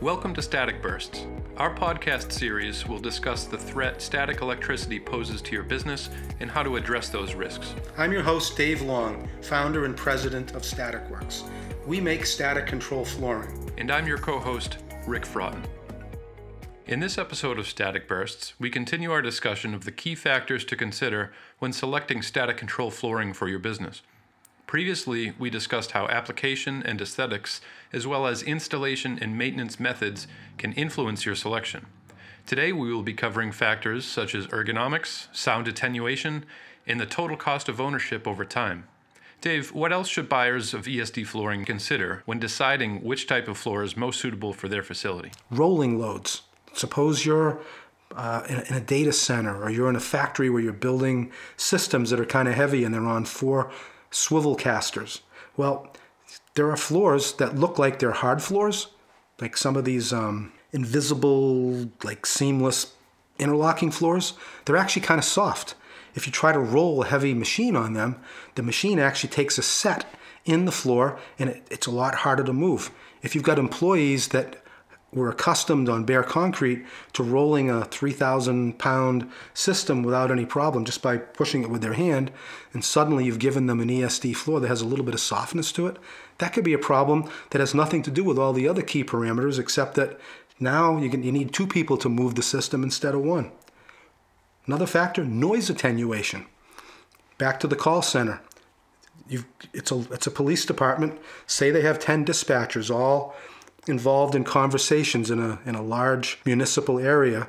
Welcome to Static Bursts. Our podcast series will discuss the threat static electricity poses to your business and how to address those risks. I'm your host, Dave Long, founder and president of Staticworx. We make static control flooring. And I'm your co host, Rick Fraughton. In this episode of Static Bursts, we continue our discussion of the key factors to consider when selecting static control flooring for your business. Previously, we discussed how application and aesthetics, as well as installation and maintenance methods, can influence your selection. Today, we will be covering factors such as ergonomics, sound attenuation, and the total cost of ownership over time. Dave, what else should buyers of ESD flooring consider when deciding which type of floor is most suitable for their facility? Rolling loads. Suppose you're uh, in, a, in, a, data center or you're in a factory where you're building systems that are kind of heavy and they're on four swivel casters. Well, there are floors that look like they're hard floors, like some of these um, invisible, like seamless interlocking floors. They're actually kind of soft. If you try to roll a heavy machine on them, the machine actually takes a set in the floor and it, it's a lot harder to move. If you've got employees that were accustomed on bare concrete to rolling a 3,000 pound system without any problem just by pushing it with their hand, and suddenly you've given them an ESD floor that has a little bit of softness to it, that could be a problem that has nothing to do with all the other key parameters except that now you, can, you need two people to move the system instead of one. Another factor noise attenuation. Back to the call center. You've, it's, a, it's a police department. Say they have 10 dispatchers, all involved in conversations in a, in a large municipal area.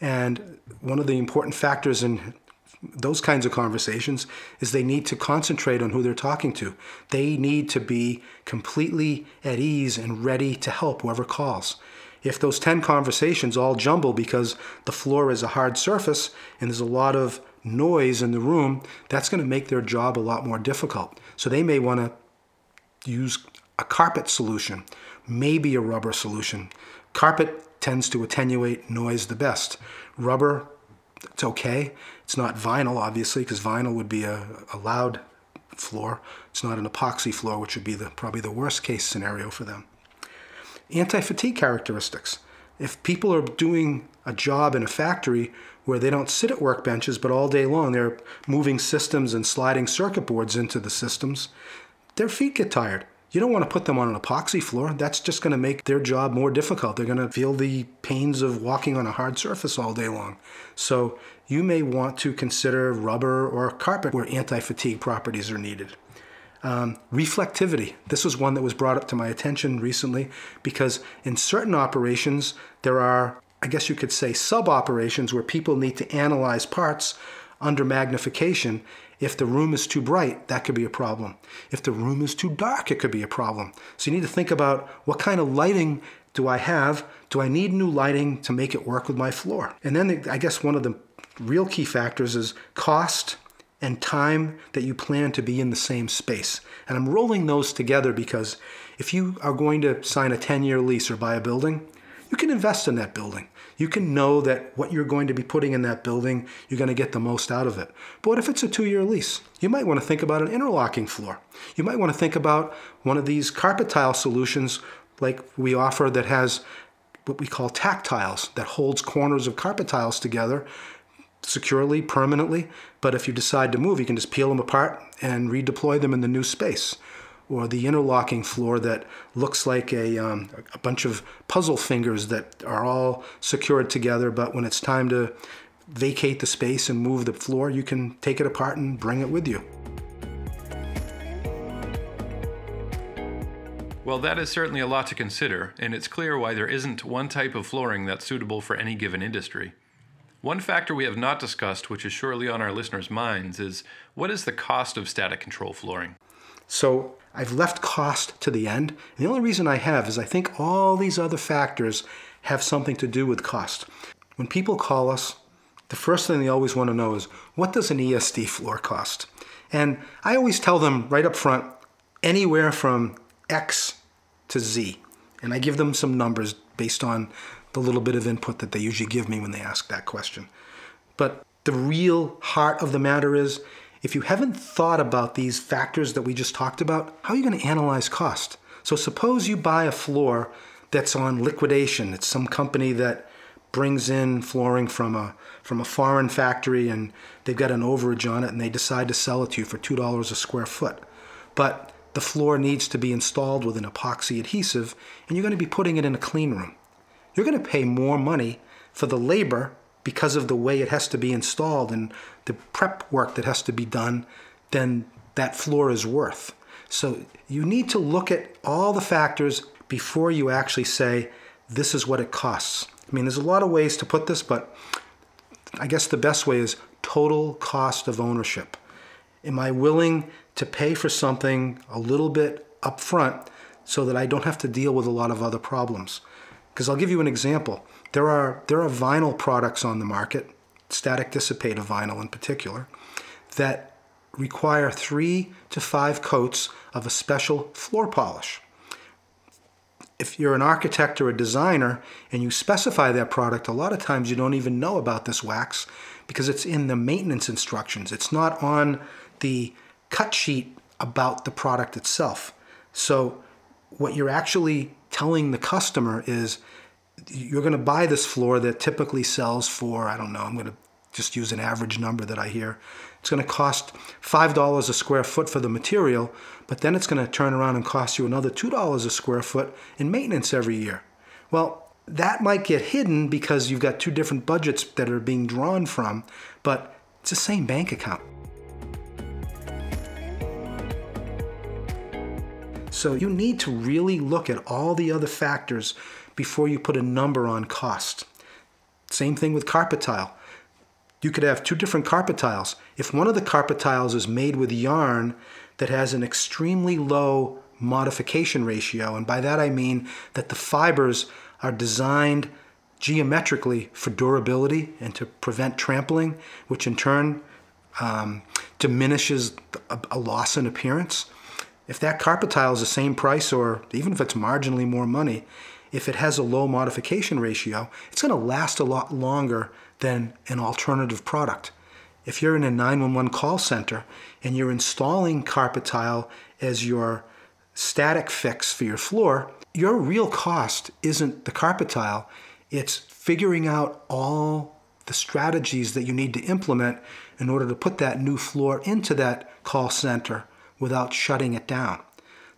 And one of the important factors in those kinds of conversations is they need to concentrate on who they're talking to. They need to be completely at ease and ready to help whoever calls. If those 10 conversations all jumble because the floor is a hard surface and there's a lot of noise in the room, that's going to make their job a lot more difficult. So they may want to use a carpet solution maybe a rubber solution. Carpet tends to attenuate noise the best. Rubber, it's okay. It's not vinyl, obviously, because vinyl would be a, a loud floor. It's not an epoxy floor, which would be the, probably the worst case scenario for them. Anti fatigue characteristics. If people are doing a job in a factory where they don't sit at workbenches, but all day long they're moving systems and sliding circuit boards into the systems, their feet get tired. You don't want to put them on an epoxy floor. That's just going to make their job more difficult. They're going to feel the pains of walking on a hard surface all day long. So you may want to consider rubber or carpet where anti fatigue properties are needed. Um, reflectivity. This was one that was brought up to my attention recently because in certain operations, there are, I guess you could say, sub operations where people need to analyze parts under magnification if the room is too bright, that could be a problem. If the room is too dark, it could be a problem. So you need to think about what kind of lighting do I have? Do I need new lighting to make it work with my floor? And then I guess one of the real key factors is cost and time that you plan to be in the same space. And I'm rolling those together because if you are going to sign a 10 year lease or buy a building, you can invest in that building you can know that what you're going to be putting in that building, you're going to get the most out of it. But what if it's a two year lease? You might want to think about an interlocking floor. You might want to think about one of these carpet tile solutions like we offer that has what we call tactiles that holds corners of carpet tiles together securely, permanently. But if you decide to move, you can just peel them apart and redeploy them in the new space or the interlocking floor that looks like a, um, a bunch of puzzle fingers that are all secured together, but when it's time to vacate the space and move the floor, you can take it apart and bring it with you. Well, that is certainly a lot to consider, and it's clear why there isn't one type of flooring that's suitable for any given industry. One factor we have not discussed, which is surely on our listeners' minds, is what is the cost of static control flooring? So I've left cost to the end. And the only reason I have is I think all these other factors have something to do with cost. When people call us, the first thing they always want to know is what does an ESD floor cost? And I always tell them right up front anywhere from X to Z. And I give them some numbers based on the little bit of input that they usually give me when they ask that question. But the real heart of the matter is if you haven't thought about these factors that we just talked about, how are you going to analyze cost? So suppose you buy a floor that's on liquidation. It's some company that brings in flooring from a from a foreign factory and they've got an overage on it and they decide to sell it to you for two dollars a square foot. But the floor needs to be installed with an epoxy adhesive and you're going to be putting it in a clean room. You're going to pay more money for the labor because of the way it has to be installed and the prep work that has to be done than that floor is worth. So you need to look at all the factors before you actually say, this is what it costs. I mean, there's a lot of ways to put this, but I guess the best way is total cost of ownership. Am I willing to pay for something a little bit upfront so that I don't have to deal with a lot of other problems? Because I'll give you an example. There are there are vinyl products on the market, static dissipative vinyl in particular, that require three to five coats of a special floor polish. If you're an architect or a designer and you specify that product, a lot of times you don't even know about this wax because it's in the maintenance instructions. It's not on the cut sheet about the product itself. So, what you're actually telling the customer is you're going to buy this floor that typically sells for, I don't know, I'm going to just use an average number that I hear. It's going to cost $5 a square foot for the material, but then it's going to turn around and cost you another $2 a square foot in maintenance every year. Well, that might get hidden because you've got two different budgets that are being drawn from, but it's the same bank account. So you need to really look at all the other factors before you put a number on cost. Same thing with carpet tile you could have two different carpet tiles. If one of the carpet tiles is made with yarn that has an extremely low modification ratio, and by that I mean that the fibers are designed geometrically for durability and to prevent trampling, which in turn um, diminishes a, a loss in appearance. If that carpet tile is the same price, or even if it's marginally more money, if it has a low modification ratio, it's going to last a lot longer than an alternative product. If you're in a 911 call center and you're installing carpet tile as your static fix for your floor, your real cost isn't the carpet tile, it's figuring out all the strategies that you need to implement in order to put that new floor into that call center without shutting it down.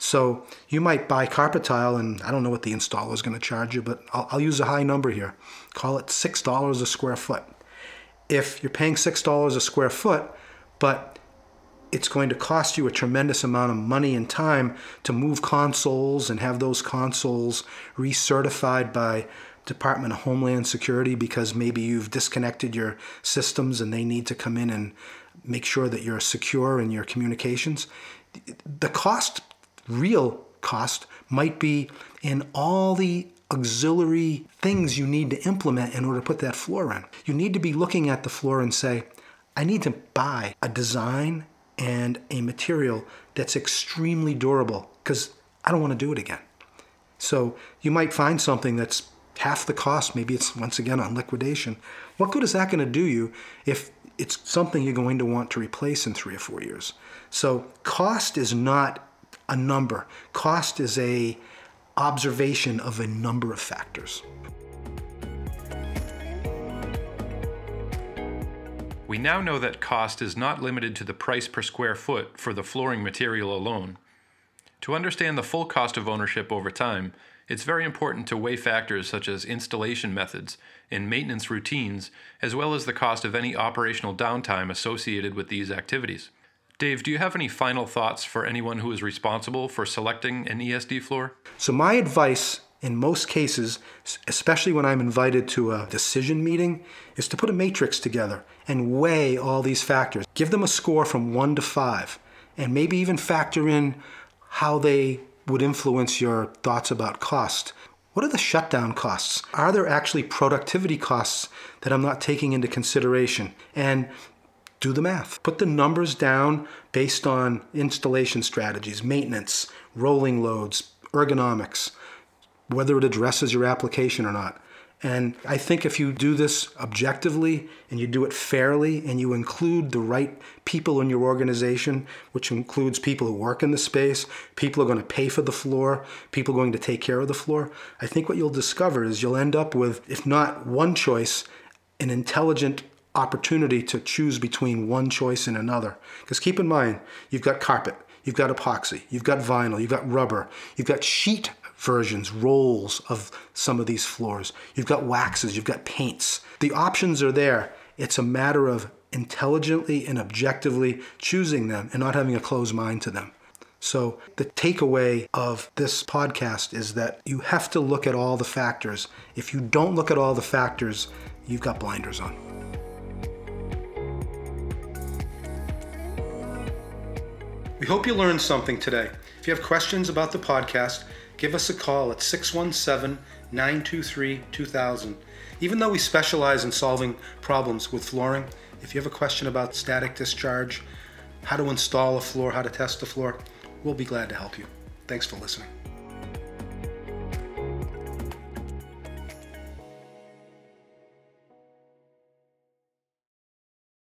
So you might buy carpet tile, and I don't know what the installer is going to charge you, but I'll, I'll use a high number here. Call it $6 a square foot. If you're paying $6 a square foot, but it's going to cost you a tremendous amount of money and time to move consoles and have those consoles recertified by Department of Homeland Security because maybe you've disconnected your systems and they need to come in and make sure that you're secure in your communications. The cost real cost might be in all the auxiliary things you need to implement in order to put that floor in. You need to be looking at the floor and say, I need to buy a design and a material that's extremely durable because I don't want to do it again. So you might find something that's half the cost. Maybe it's once again on liquidation. What good is that going to do you if it's something you're going to want to replace in three or four years? So cost is not a number. Cost is a observation of a number of factors. We now know that cost is not limited to the price per square foot for the flooring material alone. To understand the full cost of ownership over time, it's very important to weigh factors such as installation methods and maintenance routines, as well as the cost of any operational downtime associated with these activities. Dave, do you have any final thoughts for anyone who is responsible for selecting an ESD floor? So, my advice in most cases, especially when I'm invited to a decision meeting, is to put a matrix together and weigh all these factors. Give them a score from one to five, and maybe even factor in how they would influence your thoughts about cost. What are the shutdown costs? Are there actually productivity costs that I'm not taking into consideration? And do the math. Put the numbers down based on installation strategies, maintenance, rolling loads, ergonomics, whether it addresses your application or not. And I think if you do this objectively and you do it fairly and you include the right people in your organization, which includes people who work in the space, people who are going to pay for the floor, people going to take care of the floor, I think what you'll discover is you'll end up with, if not one choice, an intelligent opportunity to choose between one choice and another. Because keep in mind, you've got carpet, you've got epoxy, you've got vinyl, you've got rubber, you've got sheet versions, rolls of some of these floors. You've got waxes, you've got paints. The options are there. It's a matter of intelligently and objectively choosing them and not having a closed mind to them. So, the takeaway of this podcast is that you have to look at all the factors. If you don't look at all the factors, you've got blinders on. We hope you learned something today. If you have questions about the podcast, give us a call at 617 923 2000. Even though we specialize in solving problems with flooring, if you have a question about static discharge, how to install a floor, how to test a floor, we'll be glad to help you. Thanks for listening.